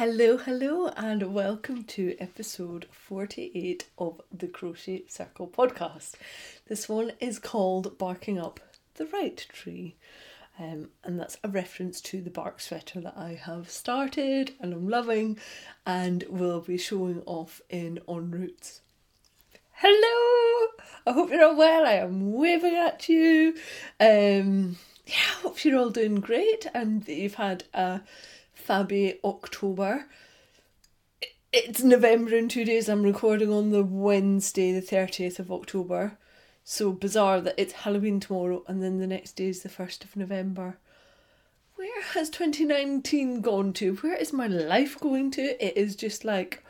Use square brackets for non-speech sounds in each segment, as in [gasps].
Hello, hello, and welcome to episode 48 of the Crochet Circle podcast. This one is called Barking Up the Right Tree, um, and that's a reference to the bark sweater that I have started and I'm loving and will be showing off in En Roots. Hello! I hope you're all well. I am waving at you. Um, yeah, I hope you're all doing great and that you've had a fabby October. It's November in two days. I'm recording on the Wednesday, the 30th of October. So bizarre that it's Halloween tomorrow and then the next day is the 1st of November. Where has 2019 gone to? Where is my life going to? It is just like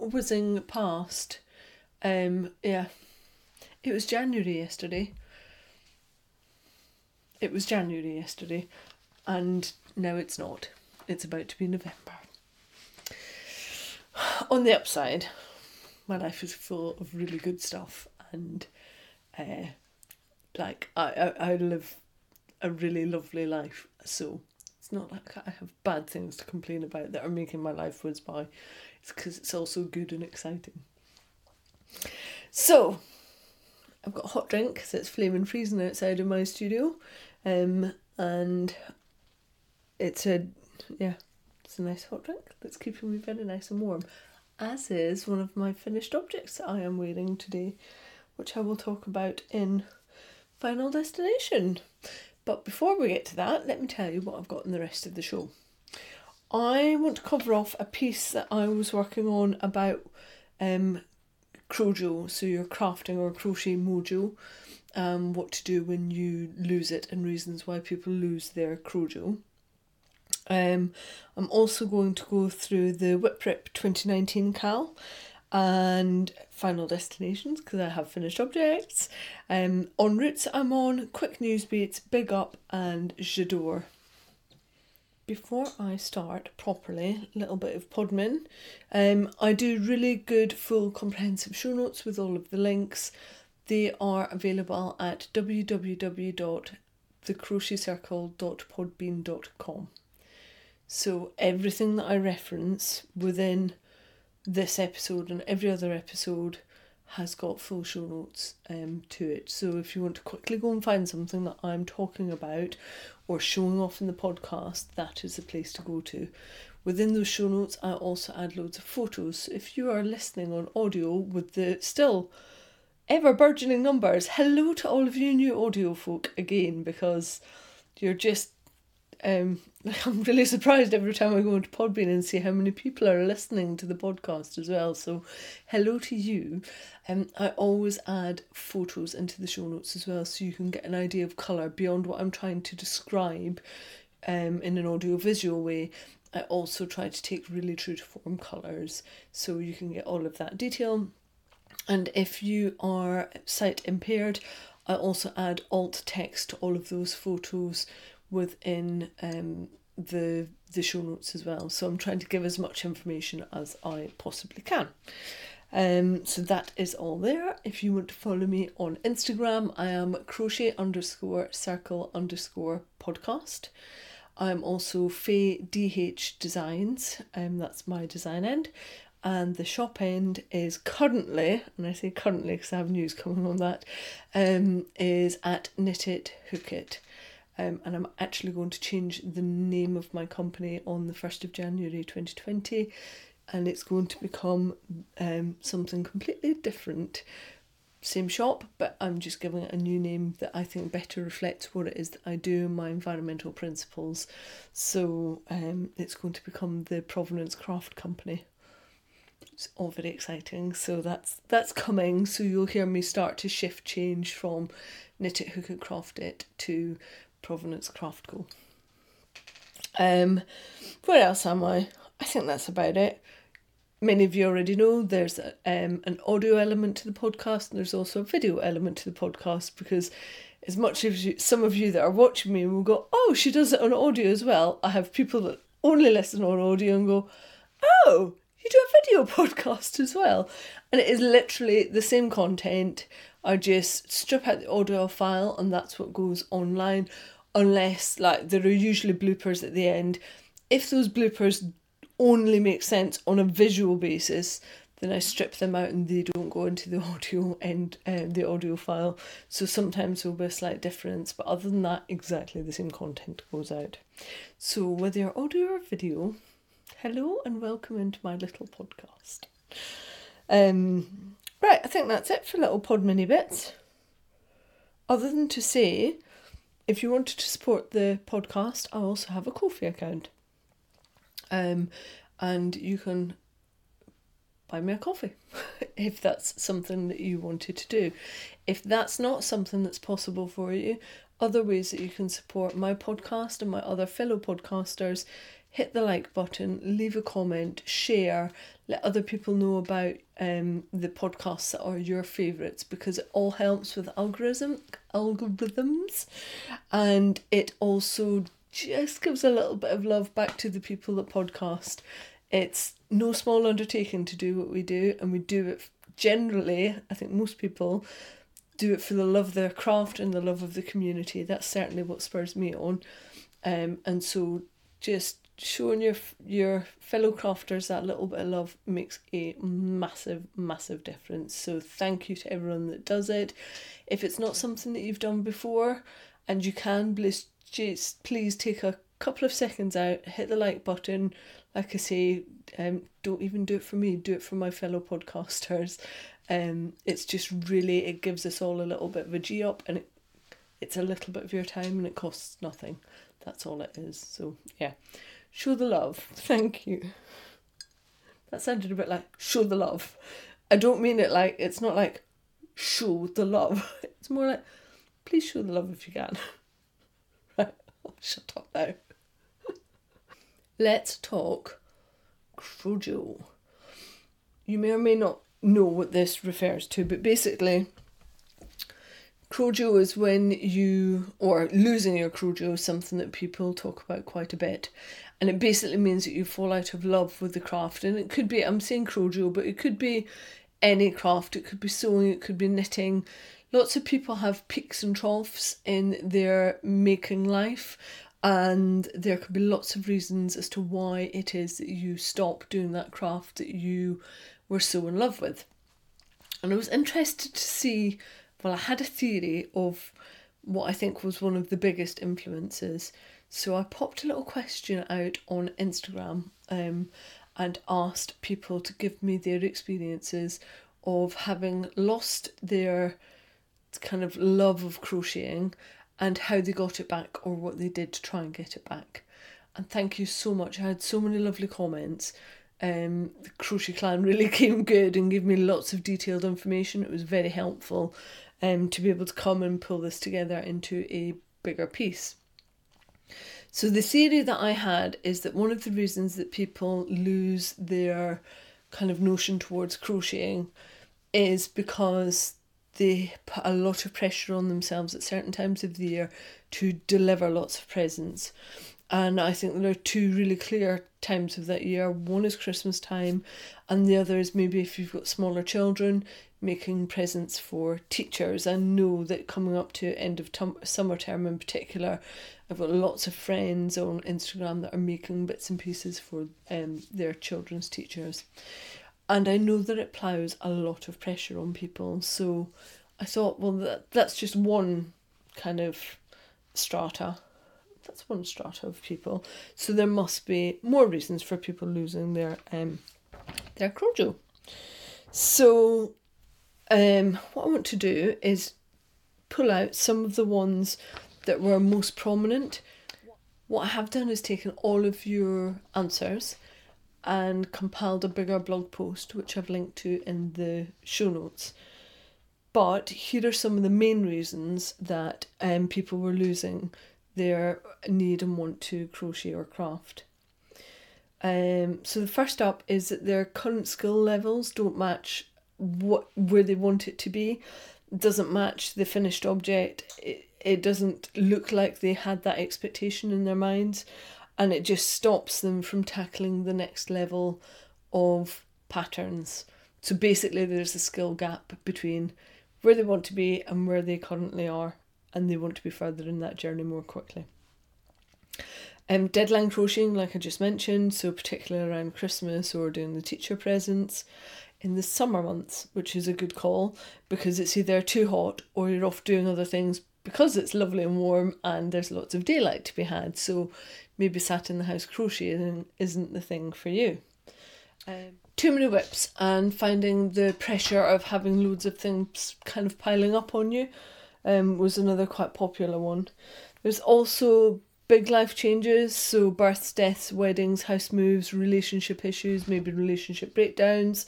whizzing past. Um, yeah. It was January yesterday. It was January yesterday, and now it's not. It's about to be November. On the upside, my life is full of really good stuff, and uh, like I, I, I live a really lovely life. So it's not like I have bad things to complain about that are making my life whiz by. It's because it's also good and exciting. So, I've got a hot drink because it's flaming freezing outside of my studio, um, and it's a yeah, it's a nice hot drink that's keeping me very nice and warm. As is one of my finished objects that I am wearing today, which I will talk about in Final Destination. But before we get to that, let me tell you what I've got in the rest of the show. I want to cover off a piece that I was working on about um, Crojo, so your crafting or crochet mojo, um, what to do when you lose it and reasons why people lose their Crojo. Um, I'm also going to go through the Whip Rip 2019 Cal and Final Destinations because I have finished objects. Um, on routes I'm on Quick News Beats, Big Up, and J'adore. Before I start properly, a little bit of podmin. Um, I do really good full comprehensive show notes with all of the links. They are available at www.thecrochetcircle.podbean.com. So everything that I reference within this episode and every other episode has got full show notes um, to it. So if you want to quickly go and find something that I'm talking about or showing off in the podcast, that is the place to go to. Within those show notes, I also add loads of photos. If you are listening on audio with the still ever burgeoning numbers, hello to all of you new audio folk again because you're just um, [laughs] I'm really surprised every time I go into Podbean and see how many people are listening to the podcast as well. So, hello to you. Um, I always add photos into the show notes as well, so you can get an idea of colour beyond what I'm trying to describe um, in an audio visual way. I also try to take really true to form colours, so you can get all of that detail. And if you are sight impaired, I also add alt text to all of those photos within um, the the show notes as well. So I'm trying to give as much information as I possibly can. Um, so that is all there. If you want to follow me on Instagram, I am crochet underscore circle underscore podcast. I'm also Faye DH Designs, um, that's my design end. And the shop end is currently, and I say currently because I have news coming on that, um, is at Knit It Hook It. Um, and I'm actually going to change the name of my company on the 1st of January 2020 and it's going to become um, something completely different. Same shop, but I'm just giving it a new name that I think better reflects what it is that I do my environmental principles. So um, it's going to become the Provenance Craft Company. It's all very exciting. So that's that's coming. So you'll hear me start to shift change from knit it, hook it, craft it to Provenance Craft Co. Um, where else am I? I think that's about it. Many of you already know there's a, um, an audio element to the podcast, and there's also a video element to the podcast because, as much as you, some of you that are watching me will go, "Oh, she does it on audio as well," I have people that only listen on audio and go, "Oh, you do a video [laughs] podcast as well," and it is literally the same content. I just strip out the audio file, and that's what goes online unless like there are usually bloopers at the end. If those bloopers only make sense on a visual basis, then I strip them out and they don't go into the [laughs] audio and uh, the audio file. So sometimes there'll be a slight difference, but other than that, exactly the same content goes out. So whether you're audio or video, hello and welcome into my little podcast. Um, right, I think that's it for little pod mini bits. Other than to say, if you wanted to support the podcast, I also have a Ko-fi account. Um, and you can buy me a coffee [laughs] if that's something that you wanted to do. If that's not something that's possible for you, other ways that you can support my podcast and my other fellow podcasters hit the like button, leave a comment, share, let other people know about um, the podcasts that are your favourites because it all helps with algorithm algorithms and it also just gives a little bit of love back to the people that podcast. It's no small undertaking to do what we do, and we do it generally, I think most people do it for the love of their craft and the love of the community. That's certainly what spurs me on. Um, and so just showing your your fellow crafters that little bit of love makes a massive massive difference. So thank you to everyone that does it. If it's not something that you've done before and you can please just please take a couple of seconds out hit the like button. Like i say um don't even do it for me do it for my fellow podcasters. Um it's just really it gives us all a little bit of a g up and it, it's a little bit of your time and it costs nothing. That's all it is. So yeah show the love. [laughs] Thank you. That sounded a bit like show the love. I don't mean it like it's not like show the love. [laughs] It's more like please show the love if you can. [laughs] Right, shut up now. Let's talk Crojo. You may or may not know what this refers to, but basically Crojo is when you, or losing your Crojo is something that people talk about quite a bit. And it basically means that you fall out of love with the craft. And it could be, I'm saying Crojo, but it could be any craft. It could be sewing, it could be knitting. Lots of people have peaks and troughs in their making life. And there could be lots of reasons as to why it is that you stop doing that craft that you were so in love with. And I was interested to see well, I had a theory of what I think was one of the biggest influences. So I popped a little question out on Instagram um, and asked people to give me their experiences of having lost their kind of love of crocheting and how they got it back or what they did to try and get it back. And thank you so much. I had so many lovely comments. Um, the Crochet Clan [laughs] really came good and gave me lots of detailed information. It was very helpful um, to be able to come and pull this together into a bigger piece. So, the theory that I had is that one of the reasons that people lose their kind of notion towards crocheting is because they put a lot of pressure on themselves at certain times of the year to deliver lots of presents. And I think there are two really clear times of that year. One is Christmas time, and the other is maybe if you've got smaller children, making presents for teachers. I know that coming up to end of tum- summer term in particular, I've got lots of friends on Instagram that are making bits and pieces for um, their children's teachers. And I know that it ploughs a lot of pressure on people. So I thought, well, that, that's just one kind of strata. That's one strata of people. So there must be more reasons for people losing their um their crojo. So um, what I want to do is pull out some of the ones that were most prominent. What I have done is taken all of your answers and compiled a bigger blog post, which I've linked to in the show notes. But here are some of the main reasons that um, people were losing their need and want to crochet or craft. Um, so the first up is that their current skill levels don't match what where they want it to be. Doesn't match the finished object. It, it doesn't look like they had that expectation in their minds. And it just stops them from tackling the next level of patterns. So basically there's a skill gap between where they want to be and where they currently are. And they want to be further in that journey more quickly Um, deadline crocheting, like I just mentioned, so particularly around Christmas or doing the teacher presents in the summer months, which is a good call because it's either too hot or you're off doing other things because it's lovely and warm and there's lots of daylight to be had. So maybe sat in the house crocheting isn't the thing for you. Um, too many whips and finding the pressure of having loads of things kind of piling up on you um, was another quite popular one. There's also big life changes, so births, deaths, weddings, house moves, relationship issues, maybe relationship breakdowns,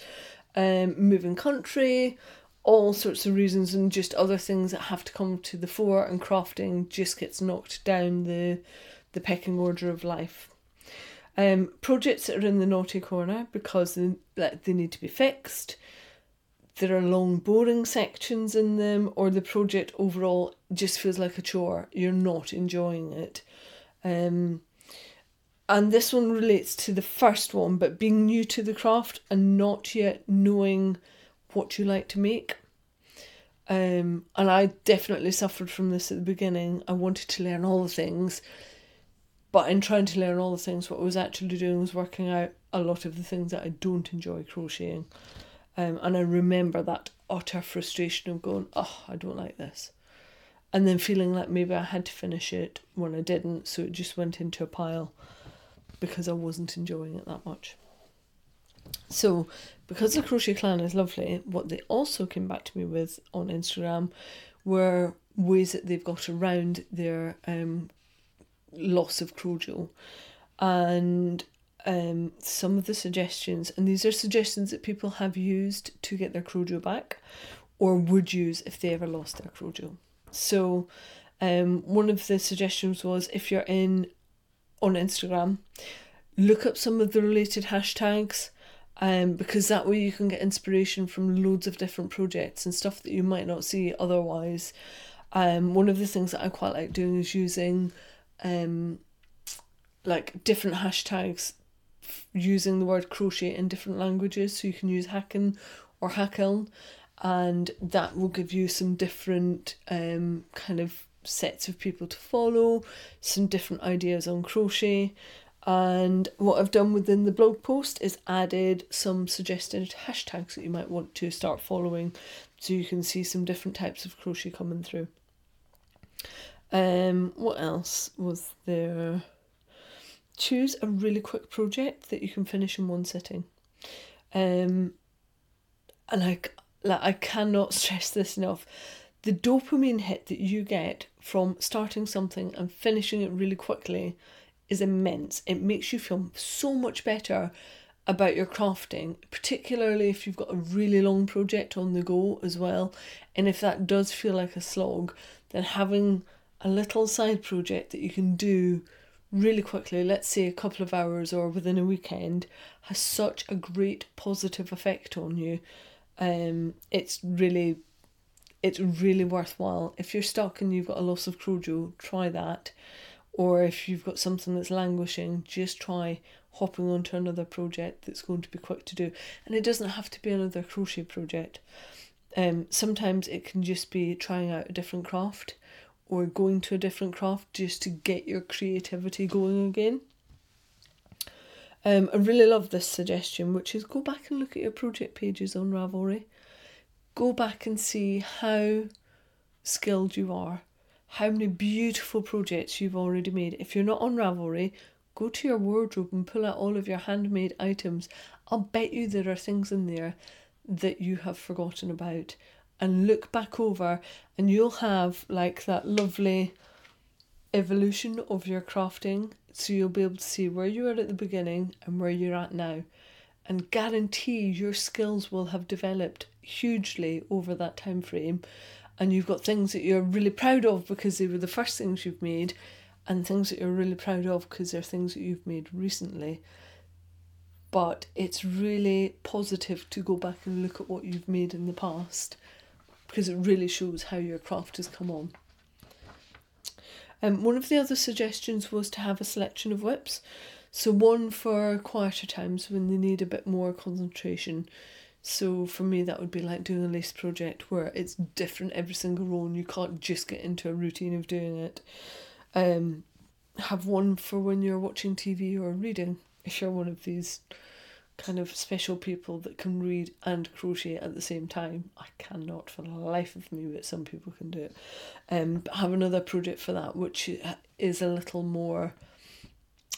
um, moving country, all sorts of reasons, and just other things that have to come to the fore, and crafting just gets knocked down the the pecking order of life. Um, projects that are in the naughty corner because they, they need to be fixed. There are long, boring sections in them, or the project overall just feels like a chore. You're not enjoying it. Um, and this one relates to the first one, but being new to the craft and not yet knowing what you like to make. Um, and I definitely suffered from this at the beginning. I wanted to learn all the things, but in trying to learn all the things, what I was actually doing was working out a lot of the things that I don't enjoy crocheting. Um, and I remember that utter frustration of going, oh, I don't like this and then feeling like maybe I had to finish it when I didn't, so it just went into a pile because I wasn't enjoying it that much. So, because the Crochet Clan is lovely, what they also came back to me with on Instagram were ways that they've got around their um, loss of Crojo. And um, some of the suggestions, and these are suggestions that people have used to get their Crojo back or would use if they ever lost their Crojo. So, um, one of the suggestions was if you're in on Instagram, look up some of the related hashtags. Um, because that way you can get inspiration from loads of different projects and stuff that you might not see otherwise. Um, one of the things that I quite like doing is using um, like different hashtags using the word crochet in different languages. So you can use Haken or Hakeln and that will give you some different um, kind of sets of people to follow, some different ideas on crochet. And what I've done within the blog post is added some suggested hashtags that you might want to start following so you can see some different types of crochet coming through. Um, what else was there? Choose a really quick project that you can finish in one sitting. Um, and like like I cannot [laughs] stress this enough. The dopamine hit that you get from starting something and finishing it really quickly is immense. It makes you feel so much better about your crafting, particularly if you've got a really long project on the go as well. And if that does feel like a slog, then having a little side project that you can do really quickly, let's say a couple of hours or within a weekend, has such a great positive effect on you um, it's really it's really worthwhile. If you're stuck and you've got a loss of crojo, try that. Or if you've got something that's languishing, just try hopping onto another project that's going to be quick to do. And it doesn't have to be another crochet project. Um, sometimes it can just be trying out a different craft or going to a different craft just to get your creativity going again. Um, I really love this suggestion, which is go back and look at your project pages on Ravelry. Go back and see how skilled you are, how many beautiful projects you've already made. If you're not on Ravelry, go to your wardrobe and pull out all of your handmade items. I'll bet you there are things in there that you have forgotten about. And look back over, and you'll have like that lovely evolution of your crafting. So you'll be able to see where you were at the beginning and where you're at now. And guarantee your skills will have developed hugely over that time frame. And you've got things that you're really proud of because they were the first things you've made and things that you're really proud of because they're things that you've made recently. But it's really positive to go back and look at what you've made in the past because it really shows how your craft has come on um, one of the other suggestions was to have a selection of whips. So one for quieter times when they need a bit more concentration. So for me, that would be like doing a lace project where it's different every single row and you can't just get into a routine of doing it. Um, have one for when you're watching TV or reading. If you're one of these kind of special people that can read and crochet at the same time. I cannot for the life of me, but some people can do it. Um, but have another project for that, which is a little more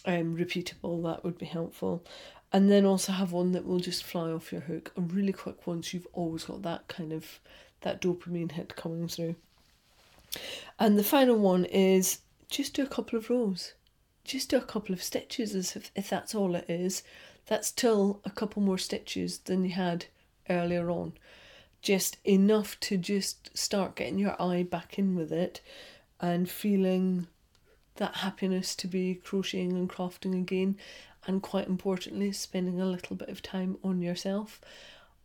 um, repeatable. That would be helpful. And then also have one that will just fly off your hook. A really quick one, so you've always got that kind of that dopamine hit coming through. And the final one is just do a couple of rows. Just do a couple of stitches as if, if that's all it is that's still a couple more stitches than you had earlier on. Just enough to just start getting your eye back in with it and feeling that happiness to be crocheting and crafting again and quite importantly spending a little bit of time on yourself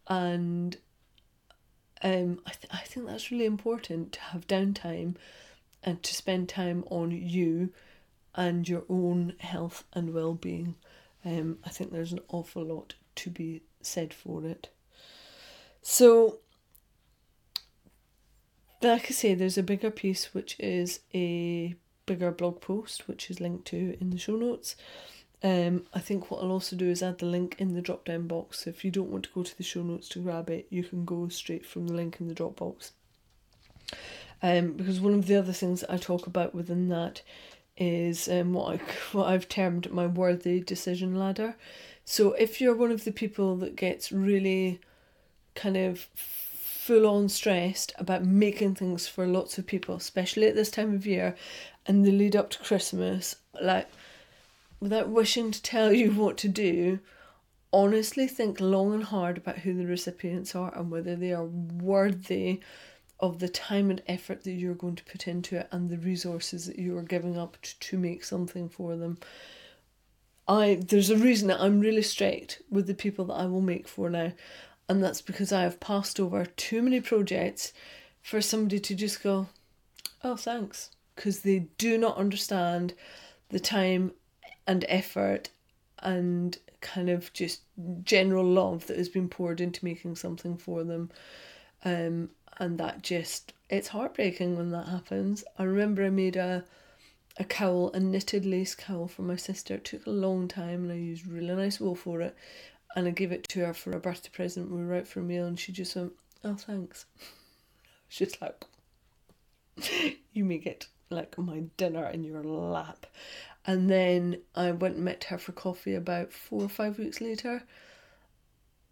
and um, I, th- I think that's really important to have downtime and to spend time on you and your own health and well-being um, I think there's an awful lot to be said for it. So, like I say, there's a bigger piece which is a bigger blog post, which is linked to in the show notes. Um, I think what I'll also do is add the link in the drop down box. So if you don't want to go to the show notes to grab it, you can go straight from the link in the drop box. Um, because one of the other things I talk about within that is um, what, I, what I've termed my worthy decision ladder. So if you're one of the people that gets really kind of full on stressed about making things for lots of people, especially at this time of year and the lead up to Christmas, like without wishing to tell you what to do, honestly think long and hard about who the recipients are and whether they are worthy of the time and effort that you're going to put into it and the resources that you are giving up to, to make something for them. I there's a reason that I'm really strict with the people that I will make for now, and that's because I have passed over too many projects for somebody to just go, oh thanks, because they do not understand the time and effort and kind of just general love that has been poured into making something for them. Um, and that just it's heartbreaking when that happens. I remember I made a a cowl, a knitted lace cowl for my sister. It took a long time and I used really nice wool for it. And I gave it to her for a birthday present. We were out for a meal and she just went, Oh thanks. [laughs] She's like [laughs] You may get like my dinner in your lap. And then I went and met her for coffee about four or five weeks later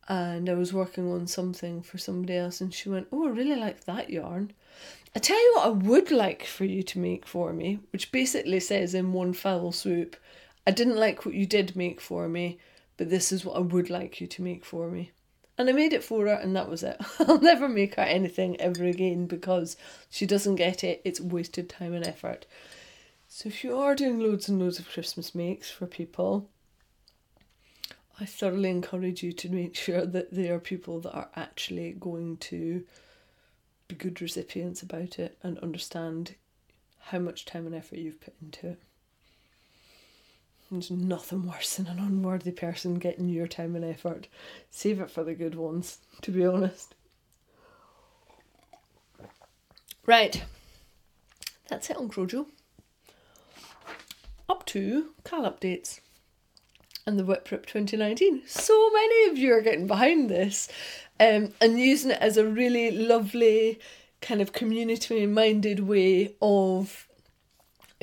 and I was working on something for somebody else, and she went, Oh, I really like that yarn. I tell you what, I would like for you to make for me, which basically says in one foul swoop, I didn't like what you did make for me, but this is what I would like you to make for me. And I made it for her, and that was it. [laughs] I'll never make her anything ever again because she doesn't get it. It's wasted time and effort. So if you are doing loads and loads of Christmas makes for people, I thoroughly encourage you to make sure that they are people that are actually going to be good recipients about it and understand how much time and effort you've put into it. There's nothing worse than an unworthy person getting your time and effort. Save it for the good ones, to be honest. Right, that's it on Crojo. Up to Cal updates and the Whip Rip 2019. So many of you are getting behind this um, and using it as a really lovely kind of community minded way of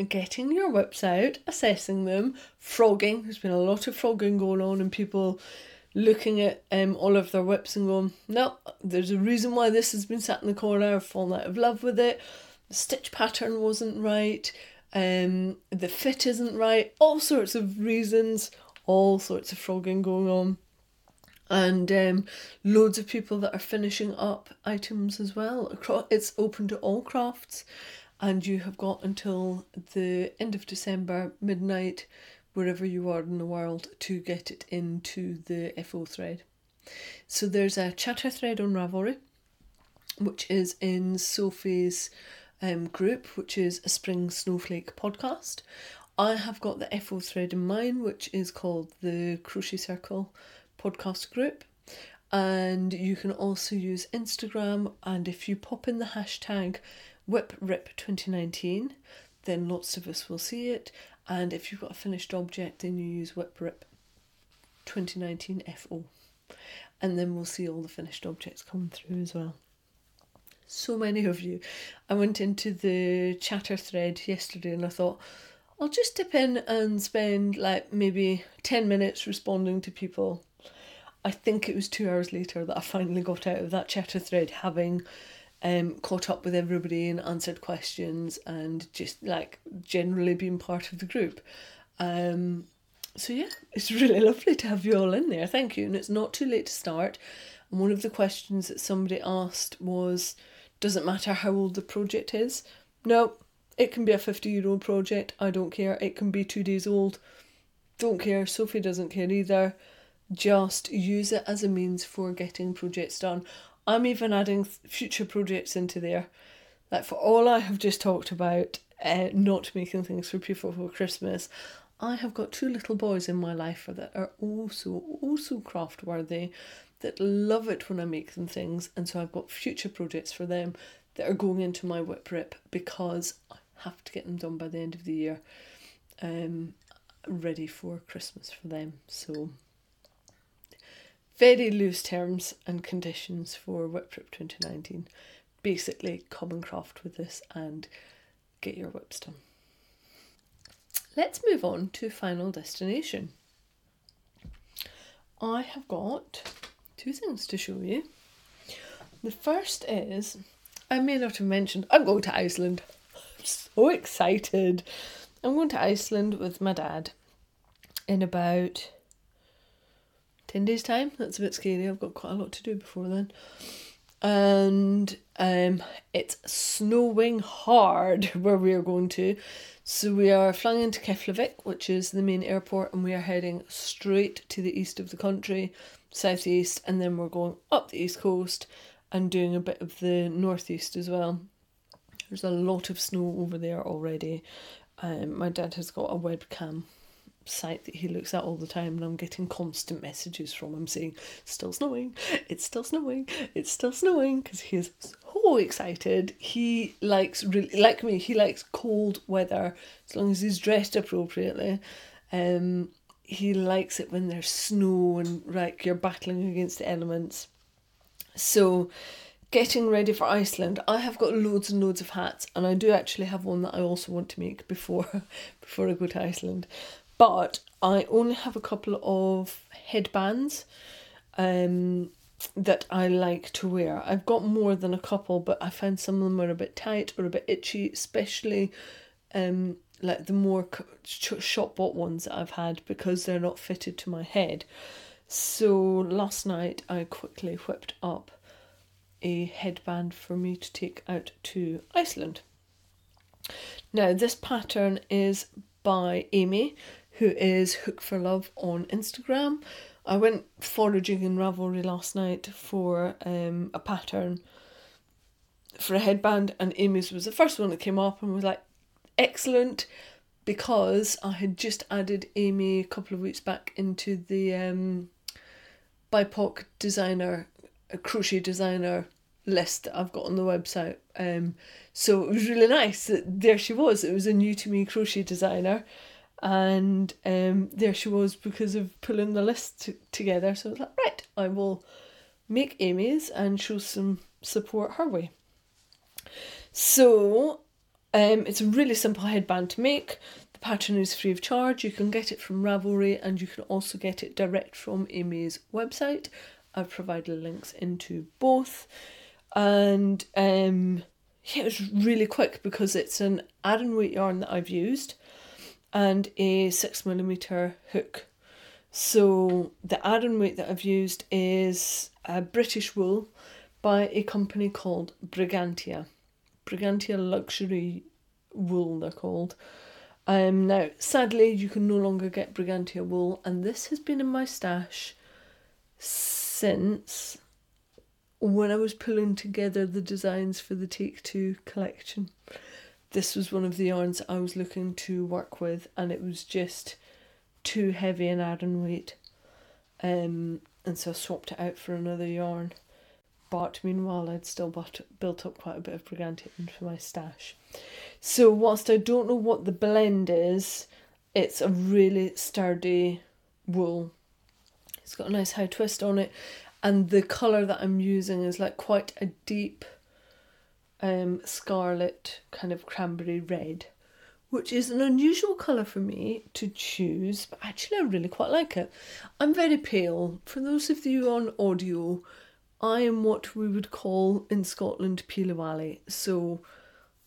getting your whips out, assessing them, frogging. There's been a lot of frogging going on and people looking at um, all of their whips and going, no, there's a reason why this has been sat in the corner, I've fallen out of love with it, the stitch pattern wasn't right, um, the fit isn't right, all sorts of reasons all sorts of frogging going on and um, loads of people that are finishing up items as well. It's open to all crafts, and you have got until the end of December midnight, wherever you are in the world, to get it into the FO thread. So there's a chatter thread on Ravelry, which is in Sophie's um, group, which is a Spring Snowflake podcast. I have got the FO thread in mine, which is called the Crochet Circle podcast group. And you can also use Instagram. And if you pop in the hashtag WhipRip2019, then lots of us will see it. And if you've got a finished object, then you use Whip Rip 2019 FO. And then we'll see all the finished objects coming through as well. So many of you. I went into the chatter thread yesterday and I thought, I'll just dip in and spend like maybe 10 minutes responding to people. I think it was two hours later that I finally got out of that chatter thread having um, caught up with everybody and answered questions and just like generally being part of the group. Um, so yeah, it's [laughs] really lovely to have you all in there. Thank you. And it's not too late to start. And one of the questions that somebody asked was, does it matter how old the project is? No, it can be a 50 year old project. I don't care. It can be two days old. Don't care. Sophie doesn't care either. Just use it as a means for getting projects done. I'm even adding future projects into there. Like for all I have just talked about, uh, not making things for people for Christmas, I have got two little boys in my life that are also, also craft worthy, that love it when I make them things. And so I've got future projects for them that are going into my whip rip because I have to get them done by the end of the year, um, ready for Christmas for them. So very loose terms and conditions for Whip Rip 2019. Basically, come and craft with this and get your whips done. Let's move on to Final Destination. I have got two things to show you. The first is, I may not have mentioned, I'm going to Iceland. So excited. I'm going to Iceland with my dad in about 10 days' time. That's a bit scary. I've got quite a lot to do before then. And um, it's snowing hard [laughs] where we are going to. So we are flying into Keflavik, which is the main airport, and we are heading straight to the east of the country, southeast, and then we're going up the east coast and doing a bit of the northeast as well. There's a lot of snow over there already. Um, my dad has got a webcam site that he looks at all the time, and I'm getting constant messages from him saying, Still snowing, it's still snowing, it's still snowing, because he is so excited. He likes, really, like me, he likes cold weather as long as he's dressed appropriately. Um, he likes it when there's snow and like you're battling against the elements. So, getting ready for Iceland, I have got loads and loads of hats, and I do actually have one that I also want to make before [laughs] before I go to Iceland but I only have a couple of headbands um, that I like to wear. I've got more than a couple, but I find some of them are a bit tight or a bit itchy, especially um, like the more shop bought ones that I've had because they're not fitted to my head. So last night I quickly whipped up a headband for me to take out to Iceland. Now, this pattern is by Amy, who is Hook for Love on Instagram. I went foraging in Ravelry last night for um, a pattern for a headband, and Amy's was the first one that came up and was like, excellent, because I had just added Amy a couple of weeks back into the um, BIPOC designer, crochet designer list that I've got on the website. Um, so it was really nice that there she was. It was a new to me crochet designer and um, there she was because of pulling the list t- together. So I was like, right, I will make Amy's and show some support her way. So um, it's a really simple headband to make. The pattern is free of charge. You can get it from Ravelry and you can also get it direct from Amy's website. I've provided links into both. And um, yeah, it was really quick because it's an Aran weight yarn that I've used and a six millimeter hook. So the Aran weight that I've used is a British wool by a company called Brigantia. Brigantia Luxury Wool, they're called. Um, now, sadly, you can no longer get Brigantia wool, and this has been in my stash since when I was pulling together the designs for the Take Two collection this was one of the yarns I was looking to work with, and it was just too heavy an Aran weight. Um, and so I swapped it out for another yarn. But meanwhile, I'd still bought, built up quite a bit of Brigantia for my stash. So, whilst I don't know what the blend is, It's a really sturdy wool. It's got a nice high twist on it, and the colour that I'm using is like quite a deep um, scarlet kind of cranberry red, which is an unusual colour for me to choose, but actually I really quite like it. I'm very pale. For those of you on audio, I am what we would call in Scotland Peely So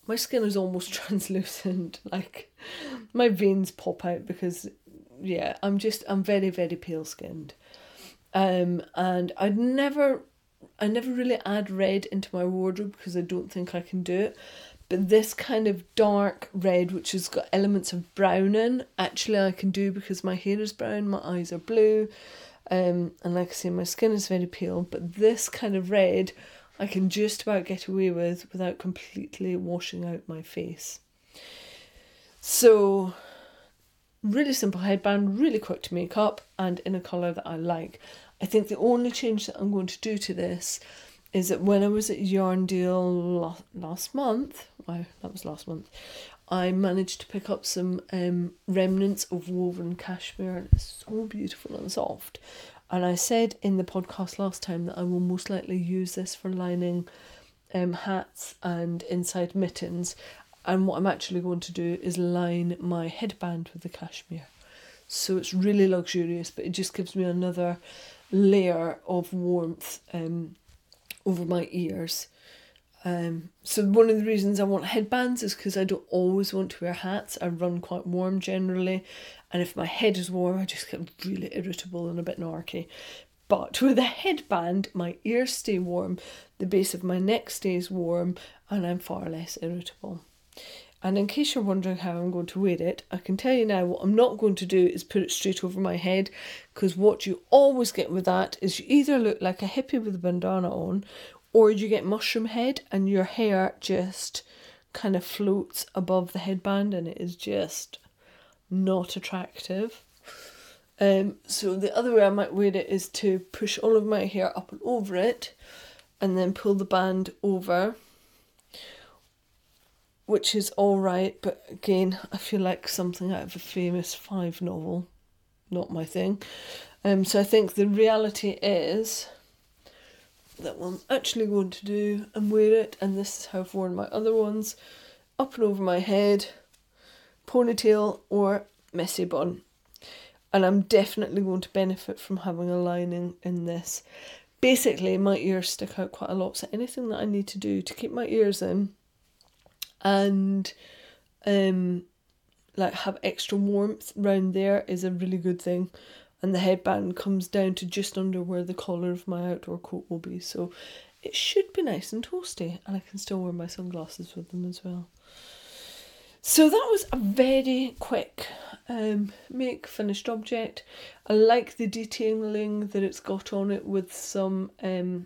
my skin is almost [laughs] translucent. Like my veins pop out because yeah, I'm just I'm very very pale skinned. Um, and I'd never I never really add red into my wardrobe because I don't think I can do it. But this kind of dark red, which has got elements of brown in, actually I can do because my hair is brown, my eyes are blue, um, and like I say, my skin is very pale. But this kind of red, I can just about get away with without completely washing out my face. So, really simple headband, really quick to make up, and in a colour that I like. I think the only change that I'm going to do to this is that when I was at Yarndale last month, wow, that was last month, I managed to pick up some um, remnants of woven cashmere and it's so beautiful and soft. And I said in the podcast last time that I will most likely use this for lining um, hats and inside mittens. And what I'm actually going to do is line my headband with the cashmere. So it's really luxurious, but it just gives me another layer of warmth um, over my ears. Um, so one of the reasons I want headbands is because I don't always want to wear hats. I run quite warm generally, and if my head is warm, I just get really irritable and a bit narky. But [laughs] with a headband, my ears stay warm, the base of my neck stays warm, and I'm far less irritable. And in case you're wondering how I'm going to wear it, I can tell you now what I'm not going to do is put it straight over my head because what you always get with that is you either look like a hippie with a bandana on or you get mushroom head and your hair just kind of floats above the headband and it is just not attractive. Um, so the other way I might wear it is to push all of my hair up and over it and then pull the band over which is all right, but again, I feel like something out of a famous five novel, not my thing. Um, so I think the reality is that what I'm actually going to do and wear it, and this is how I've worn my other ones, up and over my head, ponytail or messy bun. And I'm definitely going to benefit from having a lining in this. Basically, my ears stick out quite a lot, so anything that I need to do to keep my ears in and um like have extra warmth round there is a really good thing and the headband comes down to just under where the collar of my outdoor coat will be so it should be nice and toasty and I can still wear my sunglasses with them as well. So that was a very quick um, make finished object. I like the detailing that it's got on it with some um,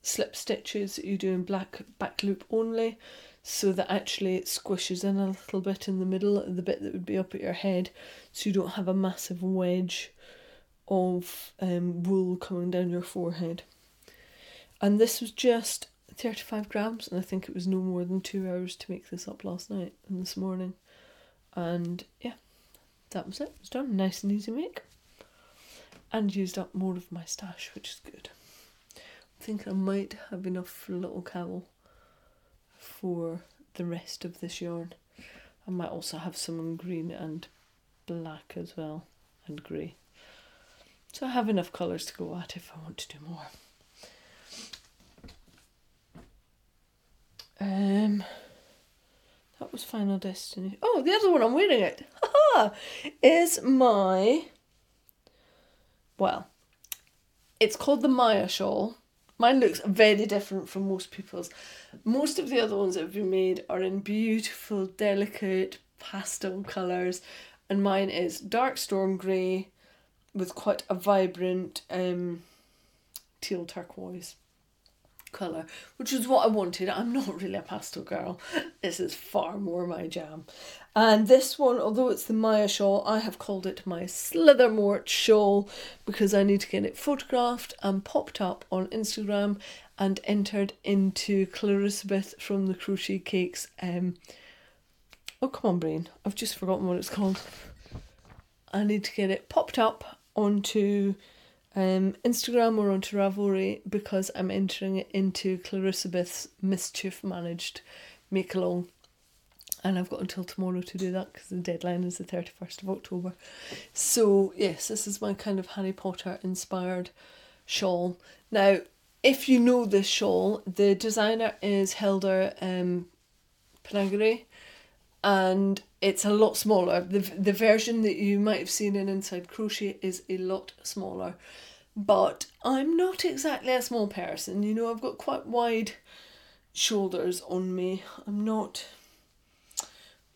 slip stitches that you do in black back loop only so that actually it squishes in a little bit in the middle, the bit that would be up at your head, so you don't have a massive wedge of um, wool coming down your forehead. And this was just 35 grams, and I think it was no more than two hours to make this up last night and this morning. And yeah, that was it. It was done. Nice and easy make. And used up more of my stash, which is good. I think I might have enough for a little cowl for the rest of this yarn. I might also have some in green and black as well, and grey. So I have enough colours to go at if I want to do more. Um, that was Final Destiny. Oh, the other one I'm wearing it. [laughs] Is my. Well, it's called the Maya shawl Mine looks very different from most people's. Most of the other ones that have been made are in beautiful, delicate pastel colours, and mine is dark storm grey with quite a vibrant um, teal turquoise colour, which is what I wanted. I'm not really a pastel girl. This is far more my jam. And this one, although it's the Maya shawl, I have called it my Slithermort shawl because I need to get it photographed and popped up on Instagram and entered into Clarissa Beth from the Crochet Cakes. Um, oh, come on, brain. I've just forgotten what it's called. I need to get it popped up onto um, Instagram or onto Ravelry because I'm entering into Clarissa Beth's Mischief Managed Make Along. And I've got until tomorrow to do that because the deadline is the 31st of October. So, yes, this is my kind of Harry Potter inspired shawl. Now, if you know this shawl, the designer is Hilda um, Panagari and it's a lot smaller. The, the version that you might have seen in Inside Crochet is a lot smaller. But I'm not exactly a small person, you know, I've got quite wide shoulders on me. I'm not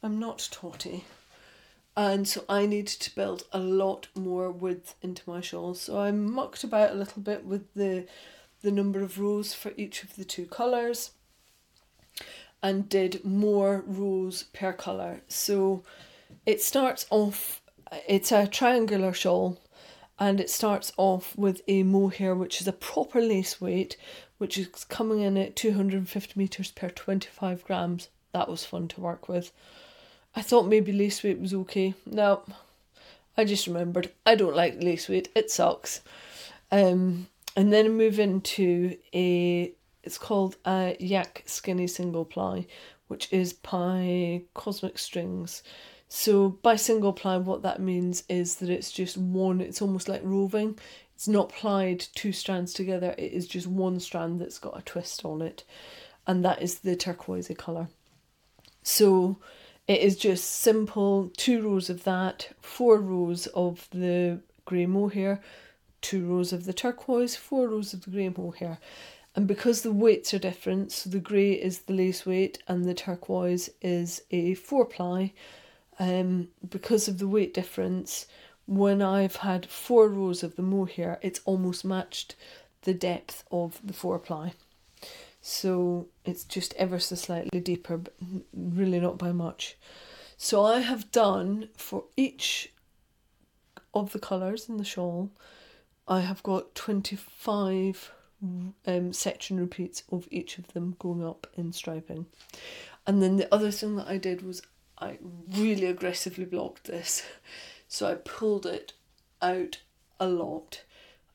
I'm not taughty. And so I need to build a lot more width into my shawl. So I mucked about a little bit with the the number of rows for each of the two colours and did more rows per colour. So it starts off, it's a triangular shawl and it starts off with a mohair which is a proper lace weight which is coming in at 250 meters per 25 grams. That was fun to work with. I thought maybe lace weight was okay. No, I just remembered I don't like lace weight. It sucks. Um, and then move into a it's called a Yak Skinny Single Ply, which is by Cosmic Strings. So by single ply, what that means is that it's just one. It's almost like roving. It's not plied two strands together. It is just one strand that's got a twist on it, and that is the turquoise color. So it is just simple two rows of that, four rows of the grey mohair, two rows of the turquoise, four rows of the grey mohair. And because the weights are different, so the grey is the lace weight and the turquoise is a four ply, um, because of the weight difference, when I've had four rows of the mohair, it's almost matched the depth of the four ply. So it's just ever so slightly deeper, but really not by much. So I have done for each of the colours in the shawl, I have got 25 um, section repeats of each of them going up in striping. And then the other thing that I did was I really aggressively blocked this. [laughs] So I pulled it out a lot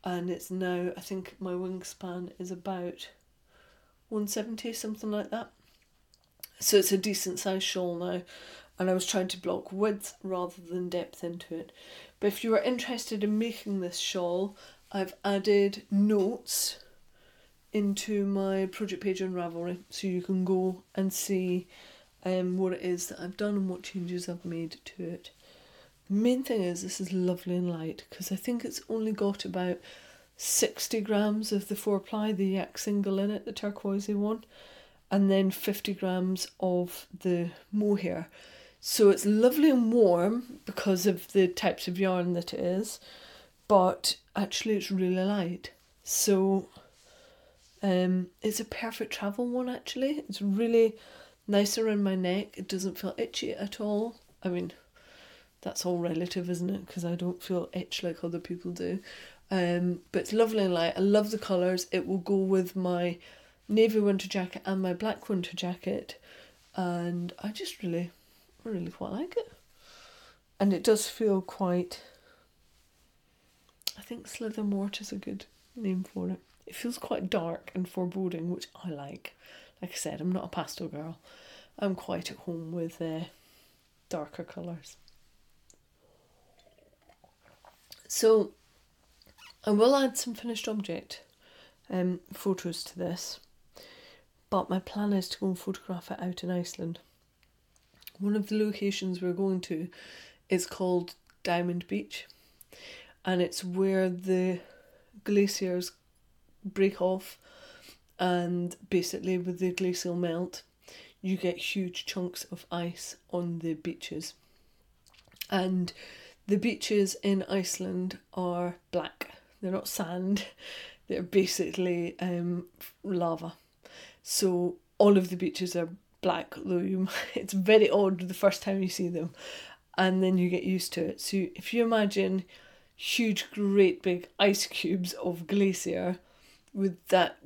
and it's now, I think my wingspan is about 170, something like that. So it's a decent sized shawl now and I was trying to block width rather than depth into it. But if you are interested in making this shawl, I've added notes into my project page on Ravelry so you can go and see um, what it is that I've done and what changes I've made to it. The main thing is this is lovely and light because I think it's only got about 60 grams of the four ply, the yak single in it, the turquoisey one, and then 50 grams of the mohair. So it's lovely and warm because of the types of yarn that it is, but actually it's really light. So um, it's a perfect travel one actually. It's really nice around my neck. It doesn't feel itchy at all. I mean, that's all relative, isn't it? Because I don't feel itch like other people do. Um, but it's lovely and light. I love the colours. It will go with my navy winter jacket and my black winter jacket. And I just really, really quite like it. And it does feel quite. I think Slither Mort is a good name for it. It feels quite dark and foreboding, which I like. Like I said, I'm not a pastel girl. I'm quite at home with uh, darker colours. So I will add some finished object um, photos to this, but my plan is to go and photograph it out in Iceland. One of the locations we're going to is called Diamond Beach, and it's where the glaciers break off, and basically, with the glacial melt, you get huge chunks of ice on the beaches. And the beaches in Iceland are black, they're not sand, [laughs] they're basically um, lava. So, all of the beaches are black, though you, [laughs] it's very odd the first time you see them, and then you get used to it. So, if you imagine huge, great big ice cubes of glacier with that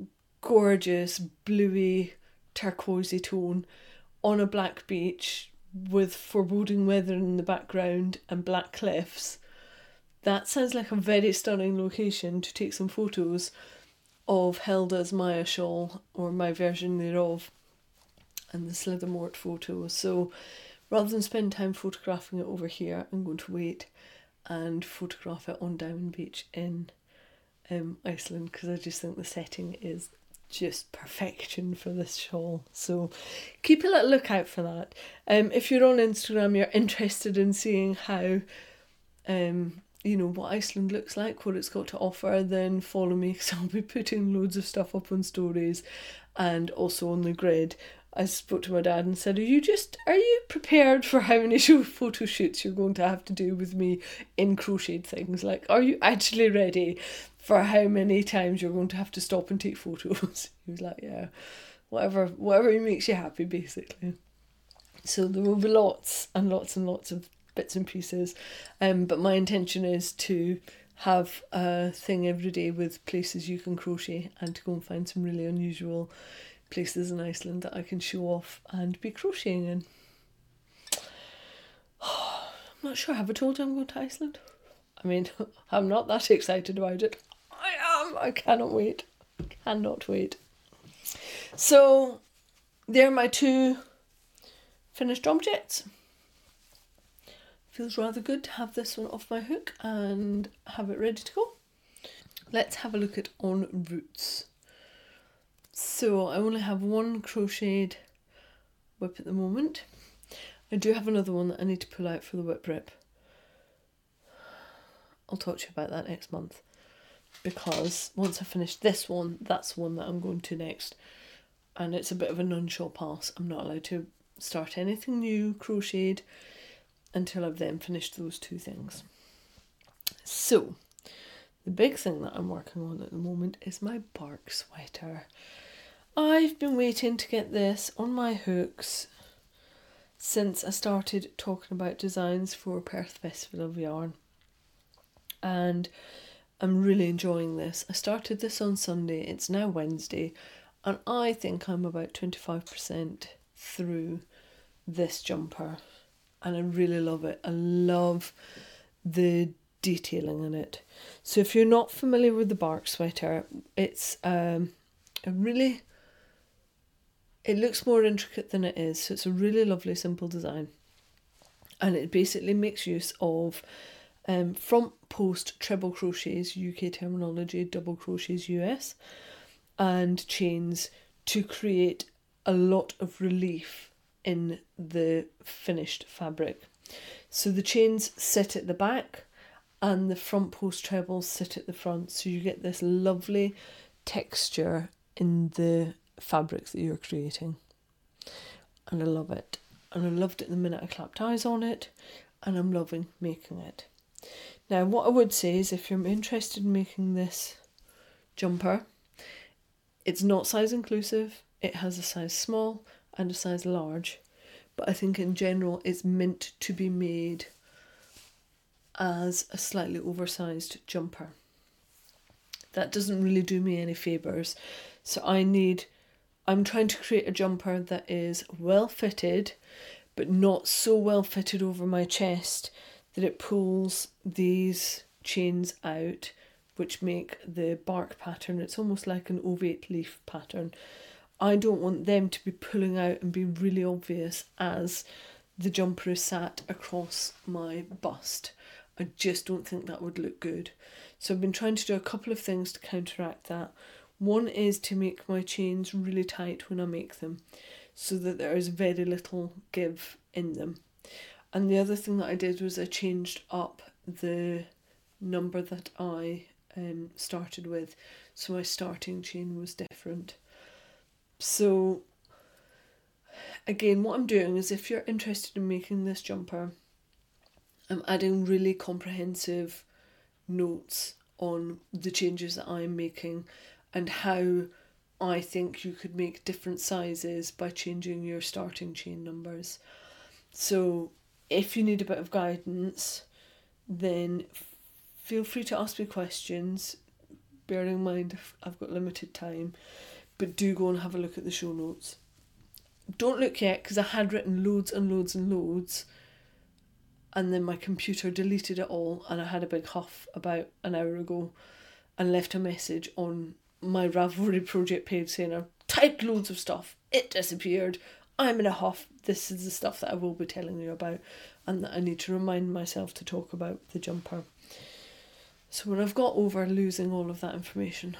gorgeous bluey turquoisey tone on a black beach with foreboding weather in the background and black cliffs that sounds like a very stunning location to take some photos of Hilda's Maya shawl or my version thereof and the Slithermort photos. So rather than spend time photographing it over here, I'm going to wait and photograph it on Diamond Beach in um, Iceland because I just think the setting is just perfection for this shawl. So keep a little lookout for that. Um, if you're on Instagram, you're interested in seeing how, um, you know, what Iceland looks like, what it's got to offer, then follow me because [laughs] I'll be putting loads of stuff up on stories and also on the grid. I spoke to my dad and said, "Are you just are you prepared for how many [laughs] show photo shoots you're going to have to do with me in crocheted things? Like, are you actually ready for how many times you're going to have to stop and take photos?" [laughs] he was like, "Yeah, whatever, whatever makes you happy, basically." So there will be lots and lots and lots of bits and pieces, um, but my intention is to have a thing every day with places you can crochet and to go and find some really unusual places in Iceland that I can show off and be crocheting in. [sighs] I'm not sure. I have I told you I'm going to Iceland? I mean, [laughs] I'm not that excited about it. I am. I cannot wait. Cannot wait. So, there are my two finished objects. Feels rather good to have this one off my hook and have it ready to go. Let's have a look at on roots. So I only have one crocheted whip at the moment. I do have another one that I need to pull out for the whip rip. I'll talk to you about that next month because once I finish this one, that's the one that I'm going to next. And it's a bit of a non-shot pass. I'm not allowed to start anything new crocheted until I've then finished those two things. So, the big thing that I'm working on at the moment is my bark sweater. I've been waiting to get this on my hooks since I started talking about designs for Perth Festival of Yarn. And I'm really enjoying this. I started this on Sunday, it's now Wednesday, and I think I'm about 25% through this jumper. And I really love it. I love the detailing in it. So if you're not familiar with the bark sweater, it's um, a really it looks more intricate than it is, so it's a really lovely simple design. And it basically makes use of um, front post treble crochets, UK terminology, double crochets US, and chains to create a lot of relief in the finished fabric. So the chains sit at the back and the front post trebles sit at the front, so you get this lovely texture in the fabrics that you're creating. And I love it. And I loved it the minute I clapped eyes on it, and I'm loving making it. Now, what I would say is if you're interested in making this jumper, it's not size inclusive, it has a size small and a size large, but I think in general it's meant to be made as a slightly oversized jumper. That doesn't really do me any favours, so I need I'm trying to create a jumper that is well fitted, but not so well fitted over my chest that it pulls these chains out, which make the bark pattern. It's almost like an ovate leaf pattern. I don't want them to be pulling out and be really obvious as the jumper is sat across my bust. I just don't think that would look good. So I've been trying to do a couple of things to counteract that. One is to make my chains really tight when I make them so that there is very little give in them. And the other thing that I did was I changed up the number that I um, started with, so my starting chain was different. So, again, what I'm doing is if you're interested in making this jumper, I'm adding really comprehensive notes on the changes that I'm making and how I think you could make different sizes by changing your starting chain numbers. So, if you need a bit of guidance, then feel free to ask me questions. Bearing in mind I've got limited time, but do go and have a look at the show notes. Don't look yet because I had written loads and loads and loads and then my computer deleted it all and I had a big huff about an hour ago and left a message on my Ravelry project page saying I've typed loads of stuff, it disappeared, I'm in a huff, this is the stuff that I will be telling you about and that I need to remind myself to talk about the jumper. So when I've got over losing all of that information,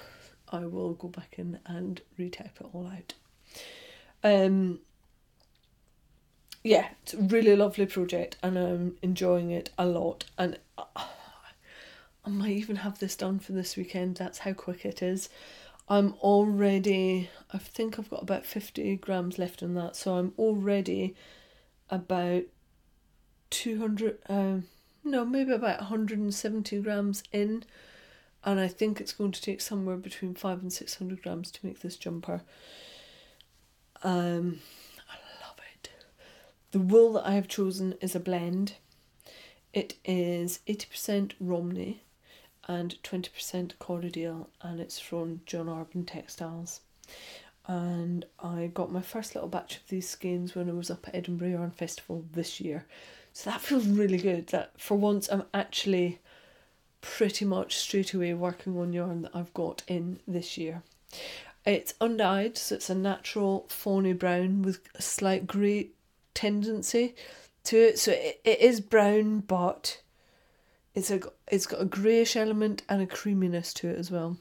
I will go back in and retype it all out. Um yeah, it's a really lovely project and I'm enjoying it a lot and I might even have this done for this weekend. That's how quick it is. I'm already, I think I've got about 50 grams left in that, so I'm already about 200, um, no, maybe about 170 grams in, and I think it's going to take somewhere between 5 and 600 grams to make this jumper. Um, I love it. The wool that I have chosen is a blend. It is 80% Romney, and 20% Corriedale and it's from John Arbon Textiles. And I got my first little batch of these skeins when I was up at Edinburgh Yarn Festival this year. So that feels really good that for once I'm actually pretty much straight away working on yarn that I've got in this year. It's undyed, so it's a natural fawny brown with a slight grey tendency to it. So it, it is brown, but it's a it's got a greyish element and a creaminess to it as well.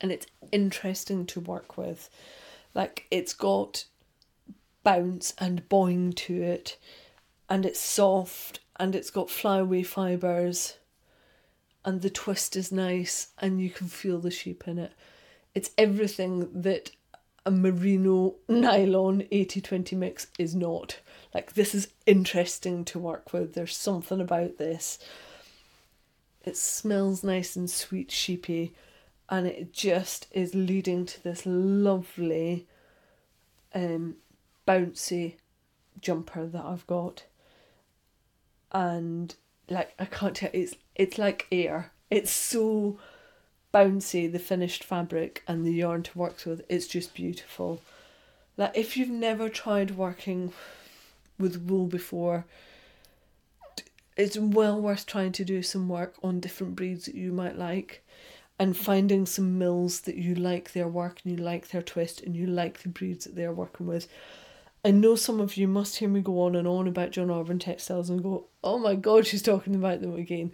And it's interesting to work with. Like it's got bounce and boing to it and it's soft and it's got flyaway fibres and the twist is nice and you can feel the sheep in it. It's everything that a merino nylon 80-20 mix is not. Like this is interesting to work with. There's something about this it smells nice and sweet sheepy, and it just is leading to this lovely, um, bouncy jumper that I've got. And like I can't tell, it's it's like air. It's so bouncy the finished fabric and the yarn to work with. It's just beautiful. Like if you've never tried working with wool before it's well worth trying to do some work on different breeds that you might like and finding some mills that you like their work and you like their twist and you like the breeds that they're working with. I know some of you must hear me go on and on about John Arbon textiles and go, oh my god, she's talking about them again.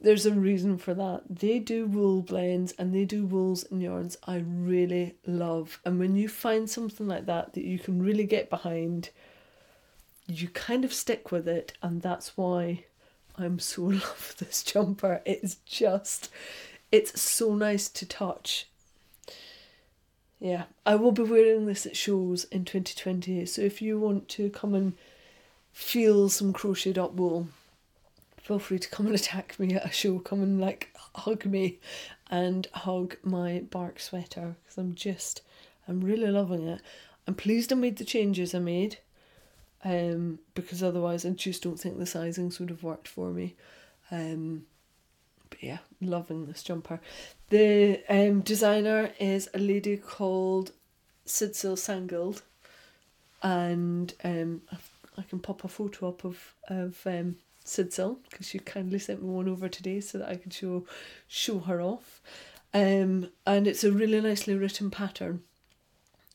There's a reason for that. They do wool blends and they do wools and yarns I really love. And when you find something like that that you can really get behind, you kind of stick with it, and that's why I'm so love this jumper. It's just, it's so nice to touch. Yeah, I will be wearing this at shows in 2020. So if you want to come and feel some crocheted up wool, feel free to come and attack me at a show. Come and like hug me and hug my bark sweater because I'm just, I'm really loving it. I'm pleased I made the changes I made um, because otherwise I just don't think the sizings would have worked for me. Um, but yeah, loving this jumper. The um, designer is a lady called Sidsil Sangild, and um, I can pop a photo up of of um, Sidsil because she kindly sent me one over today so that I could show show her off. Um, and it's a really nicely written pattern.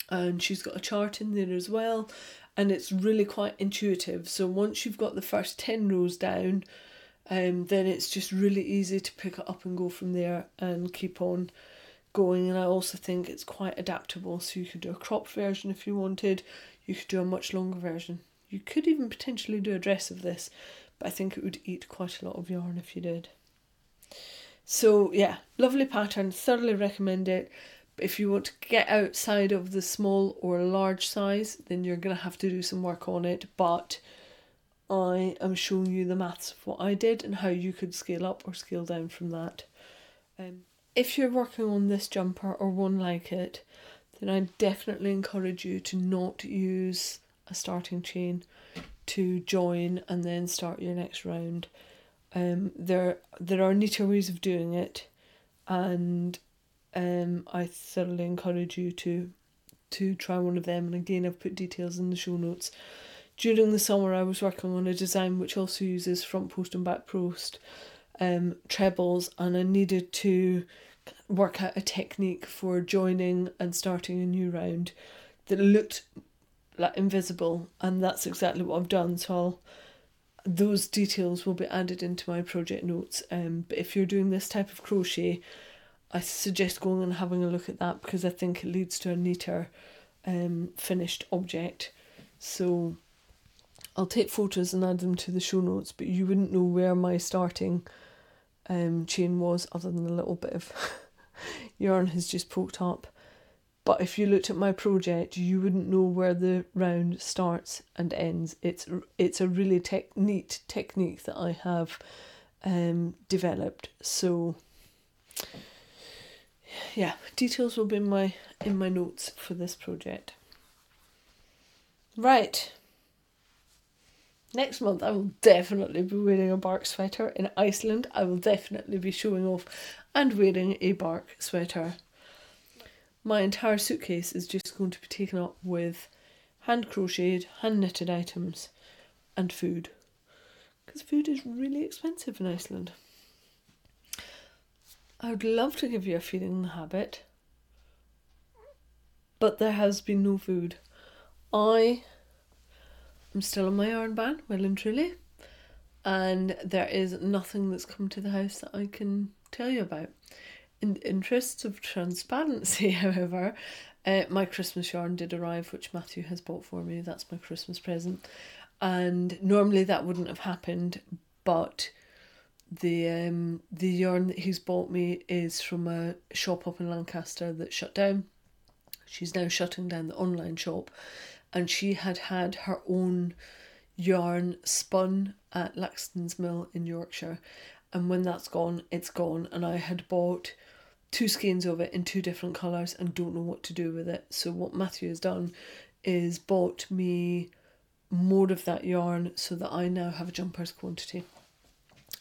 And she's got a chart in there as well, and it's really quite intuitive. So once you've got the first 10 rows down, um, then it's just really easy to pick it up and go from there and keep on going. And I also think it's quite adaptable. So you could do a crop version if you wanted, you could do a much longer version. You could even potentially do a dress of this, but I think it would eat quite a lot of yarn if you did. So, yeah, lovely pattern, thoroughly recommend it if you want to get outside of the small or large size, then you're going to have to do some work on it. But I am showing you the maths of what I did and how you could scale up or scale down from that. Um, if you're working on this jumper or one like it, then I definitely encourage you to not use a starting chain to join and then start your next round. Um, there there are neater ways of doing it, and um, I thoroughly encourage you to to try one of them. And again, I've put details in the show notes during the summer I was working on a design which also uses front post and back post um, trebles, and I needed to work out a technique for joining and starting a new round that looked like invisible, and that's exactly what I've done. So I'll, those details will be added into my project notes. Um, but if you're doing this type of crochet, I suggest going and having a look at that because I think it leads to a neater um, finished object. So I'll take photos and add them to the show notes, but you wouldn't know where my starting um, chain was other than a little bit of [laughs] yarn has just poked up. But if you looked at my project, you wouldn't know where the round starts and ends. It's it's a really tech, neat technique that I have um, developed. So yeah, details will be in my in my notes for this project. Right. Next month, I will definitely be wearing a bark sweater. In Iceland, I will definitely be showing off and wearing a bark sweater. My entire suitcase is just going to be taken up with hand crocheted, hand knitted items and food. Because food is really expensive in Iceland. I would love to give you a feeding the habit, but there has been no food. I am still on my yarn ban, well and truly, and there is nothing that's come to the house that I can tell you about. In the interests of transparency, [laughs] however, uh, my Christmas yarn did arrive, which Matthew has bought for me. That's my Christmas present. And normally that wouldn't have happened, but the um the yarn that he's bought me is from a shop up in Lancaster that shut down. She's now shutting down the online shop, and she had had her own yarn spun at Laxton's Mill in Yorkshire, and when that's gone, it's gone. And I had bought two skeins of it in two different colours and don't know what to do with it. So what Matthew has done is bought me more of that yarn so that I now have a jumper's quantity.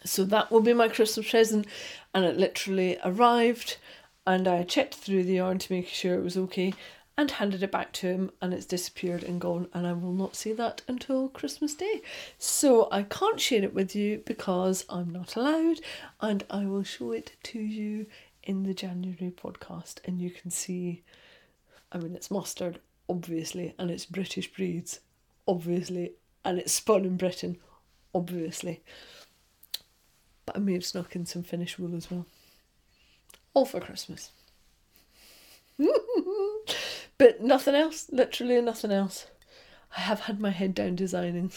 So that will be my Christmas present, and it literally arrived. And I checked through the yarn to make sure it was okay and handed it back to him, and it's disappeared and gone. And I will not see that until Christmas Day. So I can't share it with you because I'm not allowed, and I will show it to you in the January podcast, and you can see. I mean, it's mustard, obviously, and it's British breeds, obviously, and it's spun in Britain, obviously. But I may have snuck in some Finnish wool as well. All for Christmas. [laughs] but nothing else, literally nothing else. I have had my head down designing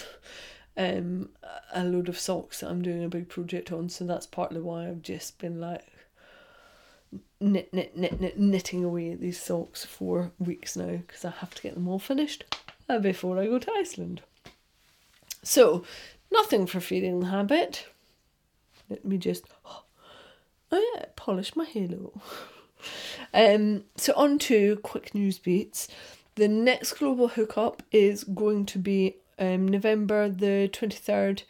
um, a load of socks that I'm doing a big project on, so that's partly why I've just been like knit, knit, knit, knit, knitting away at these socks for weeks now because I have to get them all finished uh, before I go to Iceland. So, nothing for feeding the habit. Let me just [gasps] oh yeah, polish my hair halo. [laughs] um, so on to quick news beats. The next global hookup is going to be um, November the twenty third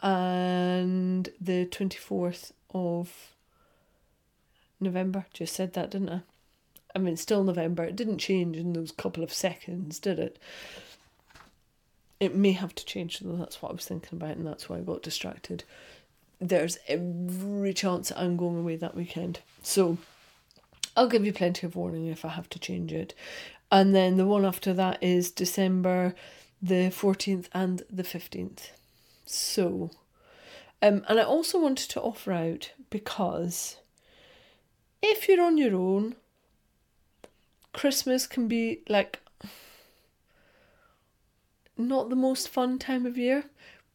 and the twenty fourth of November. Just said that, didn't I? I mean, still November. It didn't change in those couple of seconds, did it? It may have to change, though. That's what I was thinking about, and that's why I got distracted there's every chance I'm going away that weekend. So I'll give you plenty of warning if I have to change it. And then the one after that is December the 14th and the 15th. So, um, and I also wanted to offer out because if you're on your own, Christmas can be like not the most fun time of year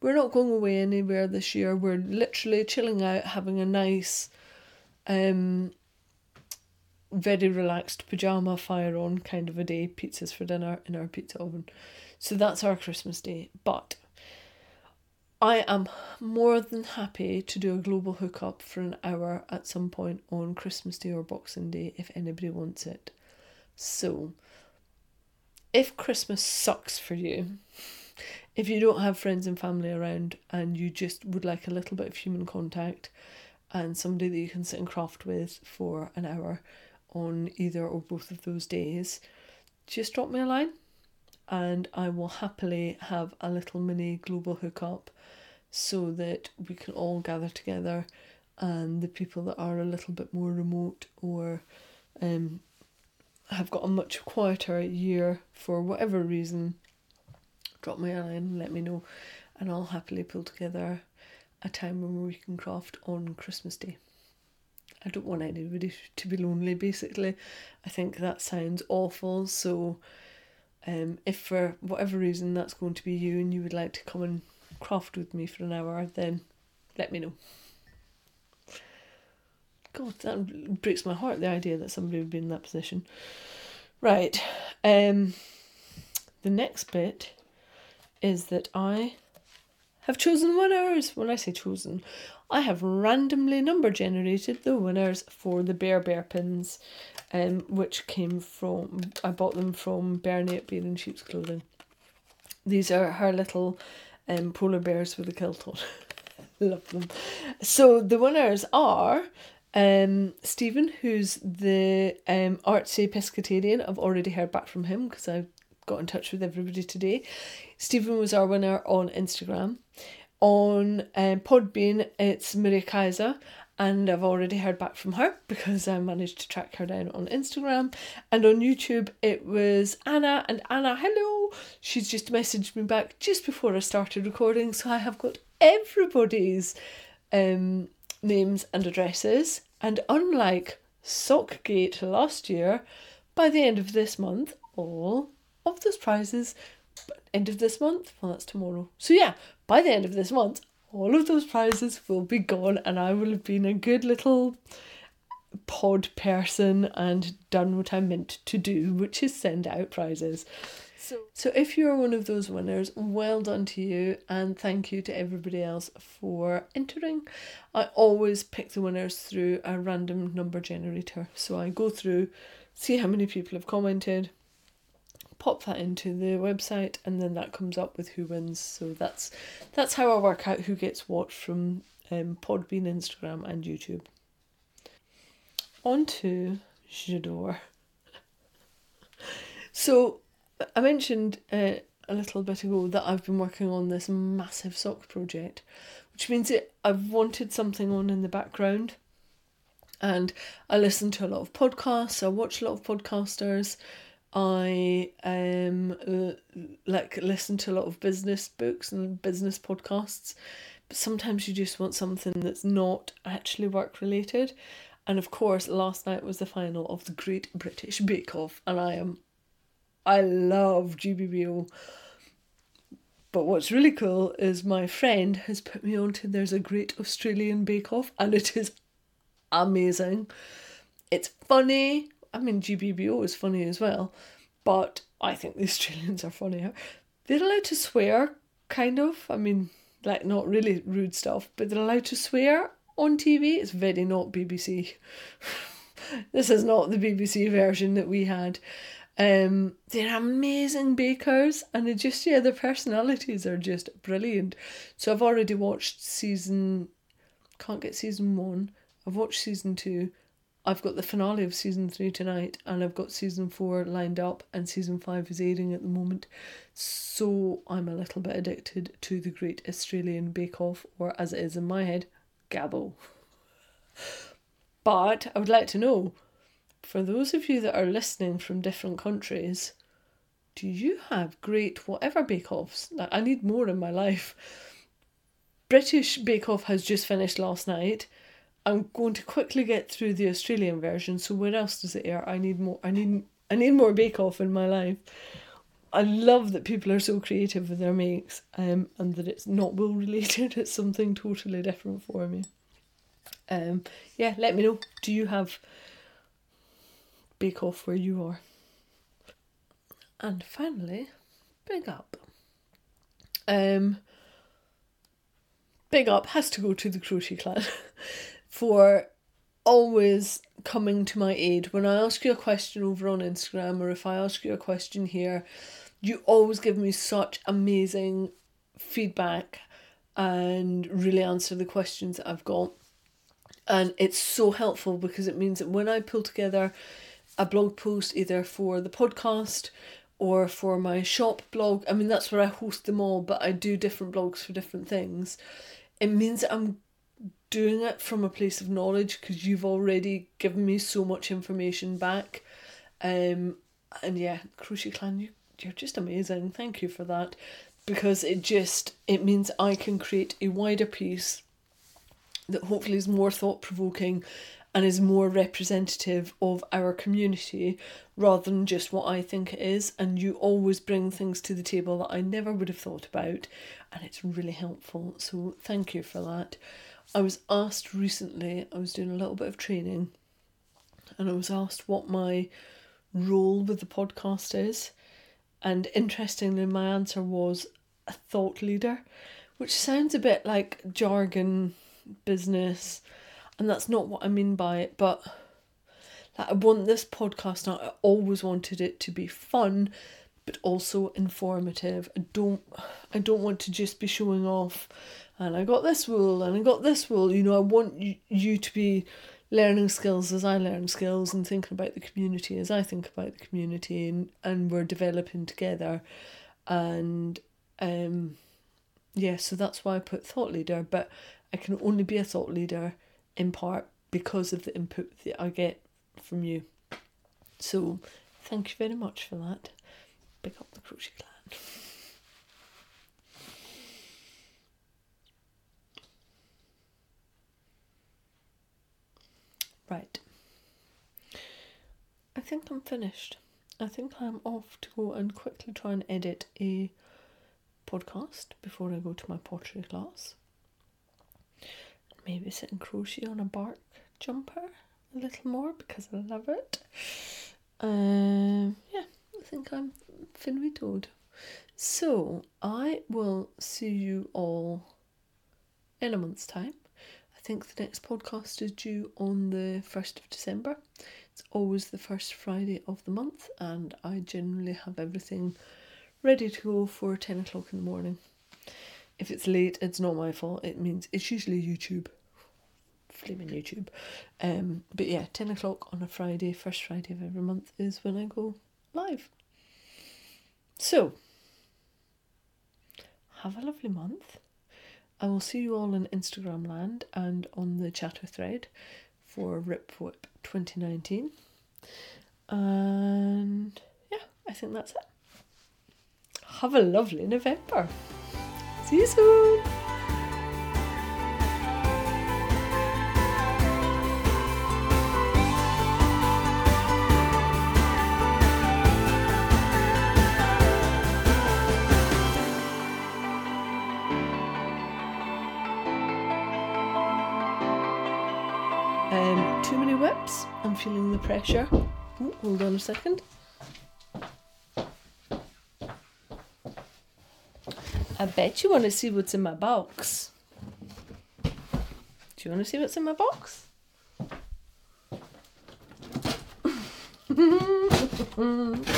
we're not going away anywhere this year. We're literally chilling out, having a nice, um, very relaxed pajama fire on kind of a day. Pizzas for dinner in our pizza oven. So that's our Christmas day. But I am more than happy to do a global hookup for an hour at some point on Christmas Day or Boxing Day if anybody wants it. So, if Christmas sucks for you, if you don't have friends and family around and you just would like a little bit of human contact and somebody that you can sit and craft with for an hour on either or both of those days, just drop me a line and I will happily have a little mini global hookup so that we can all gather together and the people that are a little bit more remote or um, have got a much quieter year for whatever reason, drop me a line, and let me know, and I'll happily pull together a time when we can craft on Christmas Day. I don't want anybody to be lonely, basically. I think that sounds awful. So, um, if for whatever reason that's going to be you and you would like to come and craft with me for an hour, then let me know. God, that breaks my heart, the idea that somebody would be in that position. Right. Um, the next bit is that I have chosen winners. When I say chosen, I have randomly number generated the winners for the Bear Bear pins, um, which came from, I bought them from Bernie at Bear in Sheep's Clothing. These are her little um, polar bears with a kilt on. [laughs] Love them. So the winners are um, Stephen, who's the um, artsy pescatarian. I've already heard back from him because I got in touch with everybody today. Stephen was our winner on Instagram. On um, Podbean, it's Maria Kaiser, and I've already heard back from her because I managed to track her down on Instagram. And on YouTube, it was Anna, and Anna, hello. She's just messaged me back just before I started recording, so I have got everybody's um, names and addresses. And unlike Sockgate last year, by the end of this month, all of those prizes end of this month well that's tomorrow so yeah by the end of this month all of those prizes will be gone and i will have been a good little pod person and done what i meant to do which is send out prizes so, so if you're one of those winners, well done to you, and thank you to everybody else for entering. I always pick the winners through a random number generator. So I go through, see how many people have commented, pop that into the website and then that comes up with who wins. So that's that's how I work out who gets what from um, Podbean, Instagram and YouTube. On to J'adore. [laughs] So I mentioned uh, a little bit ago that I've been working on this massive sock project, which means that I've wanted something on in the background. And I listen to a lot of podcasts, I watch a lot of podcasters, I um uh, like listen to a lot of business books and business podcasts, but sometimes you just want something that's not actually work related. And of course, last night was the final of the Great British Bake Off, and I am, I love GBBO. But what's really cool is my friend has put me on to There's a Great Australian Bake Off, and it is amazing. It's funny, I mean, GBBO is funny as well, but I think the Australians [laughs] are funnier. They're allowed to swear, kind of. I mean, like, not really rude stuff, but they're allowed to swear on TV. It's very not BBC. [laughs] this is not the BBC version that we had. Um, they're amazing bakers, and they just yeah, their personalities are just brilliant. So I've already watched season. Can't get season one. I've watched season two. I've got the finale of season three tonight, and I've got season four lined up, and season five is airing at the moment. So I'm a little bit addicted to the Great Australian Bake Off, or as it is in my head, Gabbo. But I would like to know, for those of you that are listening from different countries, do you have great whatever bake offs? I need more in my life. British Bake Off has just finished last night I'm going to quickly get through the Australian version. So where else does it air? I need more. I need. I need more Bake Off in my life. I love that people are so creative with their makes, um, and that it's not wool related. [laughs] It's something totally different for me. Um, yeah, let me know. Do you have Bake Off where you are? And finally, big up. Um, big up has to go to the Crochet Clan. [laughs] for always coming to my aid. When I ask you a question over on Instagram or if I ask you a question here, you always give me such amazing feedback and really answer the questions that I've got. And it's so helpful because it means that when I pull together a blog post either for the podcast or for my shop blog. I mean, that's where I host them all, but I do different blogs for different things. It means I'm doing it from a place of knowledge because you've already given me so much information back. Um, and yeah, Crochet Clan, you, you're just amazing. Thank you for that because it just it means I can create a wider piece that hopefully is more thought provoking and is more representative of our community rather than just what I think it is. And you always bring things to the table that I never would have thought about, and it's really helpful. So, thank you for that. I was asked recently, I was doing a little bit of training, and I was asked what my role with the podcast is. And interestingly, my answer was a thought leader, which sounds a bit like jargon business, and that's not what I mean by it. But like, I want this podcast now. I always wanted it to be fun, but also informative. I don't, I don't want to just be showing off. And I got this wool, and I got this wool. You know, I want you, you to be learning skills as I learn skills and thinking about the community as I think about the community. And, and we're developing together. And um yeah so that's why I put thought leader. But I can only be a thought leader in part because of the input that I get from you. So thank you very much for that. Pick up the crochet clan Right. I think I'm finished. I think I'm off to go and quickly try and edit a podcast before I go to my pottery class. Maybe sit and crochet on a bark jumper a little more because I love it. Um, yeah, I think I'm finitoed. So I will see you all in a month's time. I think the next podcast is due on the 1st of December. It's always the first Friday of the month, and I generally have everything ready to go for 10 o'clock in the morning. If it's late, it's not my fault. It means it's usually YouTube. Flaming YouTube. Um, but yeah, 10 o'clock on a Friday, first Friday of every month, is when I go live. So, have a lovely month. I will see you all in Instagram land and on the chatter thread for Rip Whip 2019. And yeah, I think that's it. Have a lovely November. See you soon. Pressure. Ooh, hold on a second. I bet you want to see what's in my box. Do you want to see what's in my box? [laughs]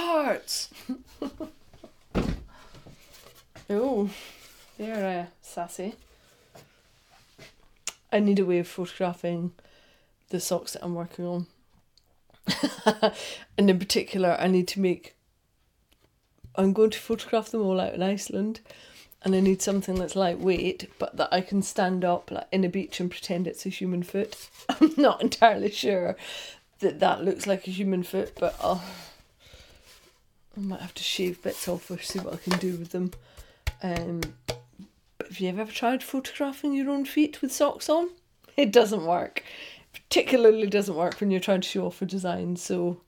parts! [laughs] oh, they're uh, sassy. I need a way of photographing the socks that I'm working on. [laughs] and in particular, I need to make. I'm going to photograph them all out in Iceland, and I need something that's lightweight, but that I can stand up like in a beach and pretend it's a human foot. [laughs] I'm not entirely sure that that looks like a human foot, but I'll. I might have to shave bits off or see what I can do with them. Um, but have you ever tried photographing your own feet with socks on? It doesn't work. Particularly doesn't work when you're trying to show off a design. So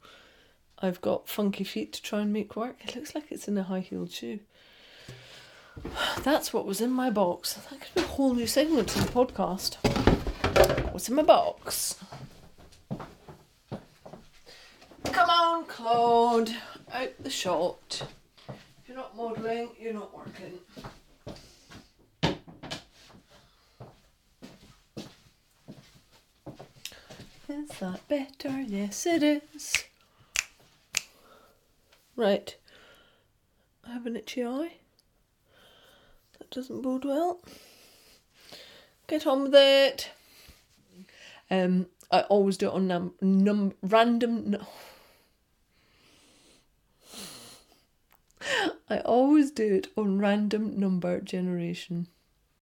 I've got funky feet to try and make work. It looks like it's in a high heeled shoe. [sighs] That's what was in my box. That could be a whole new segment to the podcast. What's in my box? Come on, Claude. Out the shot. If you're not modelling, you're not working. Is that better? Yes, it is. Right. I have an itchy eye. That doesn't bode well. Get on with it. Um, I always do it on num, num random. No. I always do it on random number generation.